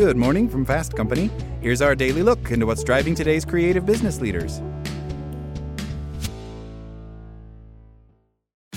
Good morning from Fast Company. Here's our daily look into what's driving today's creative business leaders.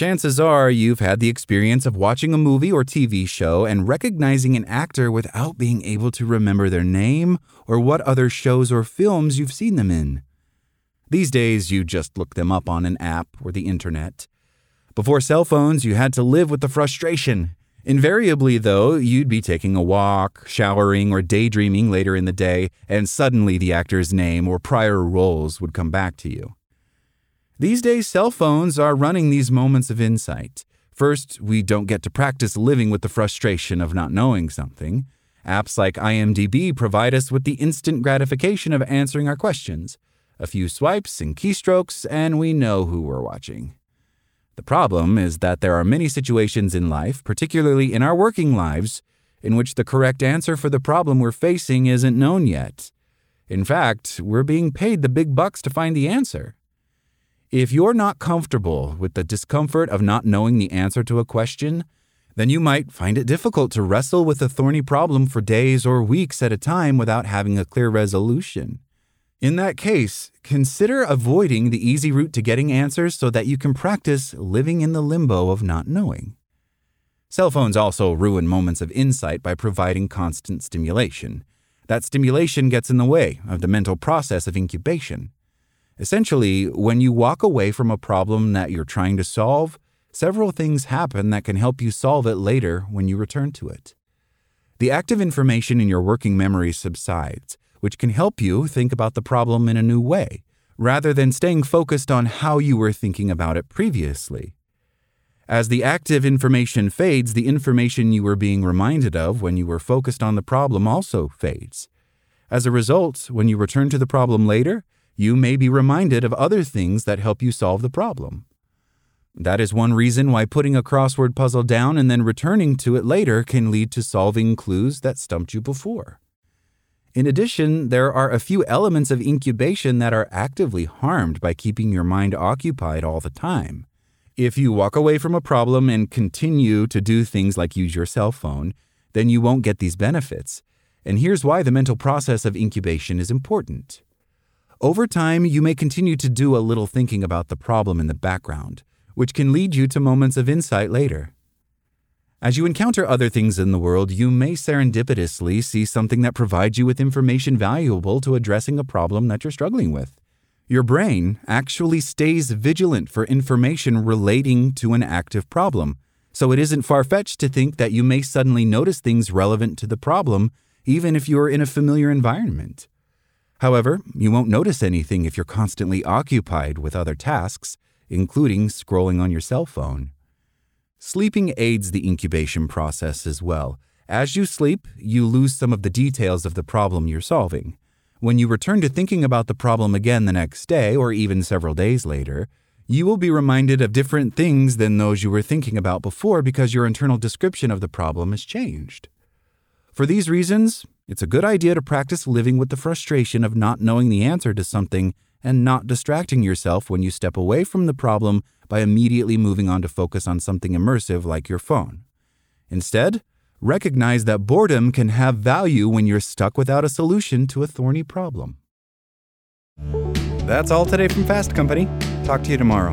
Chances are you've had the experience of watching a movie or TV show and recognizing an actor without being able to remember their name or what other shows or films you've seen them in. These days, you just look them up on an app or the internet. Before cell phones, you had to live with the frustration. Invariably, though, you'd be taking a walk, showering, or daydreaming later in the day, and suddenly the actor's name or prior roles would come back to you. These days, cell phones are running these moments of insight. First, we don't get to practice living with the frustration of not knowing something. Apps like IMDb provide us with the instant gratification of answering our questions. A few swipes and keystrokes, and we know who we're watching. The problem is that there are many situations in life, particularly in our working lives, in which the correct answer for the problem we're facing isn't known yet. In fact, we're being paid the big bucks to find the answer. If you're not comfortable with the discomfort of not knowing the answer to a question, then you might find it difficult to wrestle with a thorny problem for days or weeks at a time without having a clear resolution. In that case, consider avoiding the easy route to getting answers so that you can practice living in the limbo of not knowing. Cell phones also ruin moments of insight by providing constant stimulation. That stimulation gets in the way of the mental process of incubation. Essentially, when you walk away from a problem that you're trying to solve, several things happen that can help you solve it later when you return to it. The active information in your working memory subsides, which can help you think about the problem in a new way, rather than staying focused on how you were thinking about it previously. As the active information fades, the information you were being reminded of when you were focused on the problem also fades. As a result, when you return to the problem later, you may be reminded of other things that help you solve the problem. That is one reason why putting a crossword puzzle down and then returning to it later can lead to solving clues that stumped you before. In addition, there are a few elements of incubation that are actively harmed by keeping your mind occupied all the time. If you walk away from a problem and continue to do things like use your cell phone, then you won't get these benefits. And here's why the mental process of incubation is important. Over time, you may continue to do a little thinking about the problem in the background, which can lead you to moments of insight later. As you encounter other things in the world, you may serendipitously see something that provides you with information valuable to addressing a problem that you're struggling with. Your brain actually stays vigilant for information relating to an active problem, so it isn't far fetched to think that you may suddenly notice things relevant to the problem, even if you're in a familiar environment. However, you won't notice anything if you're constantly occupied with other tasks, including scrolling on your cell phone. Sleeping aids the incubation process as well. As you sleep, you lose some of the details of the problem you're solving. When you return to thinking about the problem again the next day or even several days later, you will be reminded of different things than those you were thinking about before because your internal description of the problem has changed. For these reasons, it's a good idea to practice living with the frustration of not knowing the answer to something and not distracting yourself when you step away from the problem by immediately moving on to focus on something immersive like your phone. Instead, recognize that boredom can have value when you're stuck without a solution to a thorny problem. That's all today from Fast Company. Talk to you tomorrow.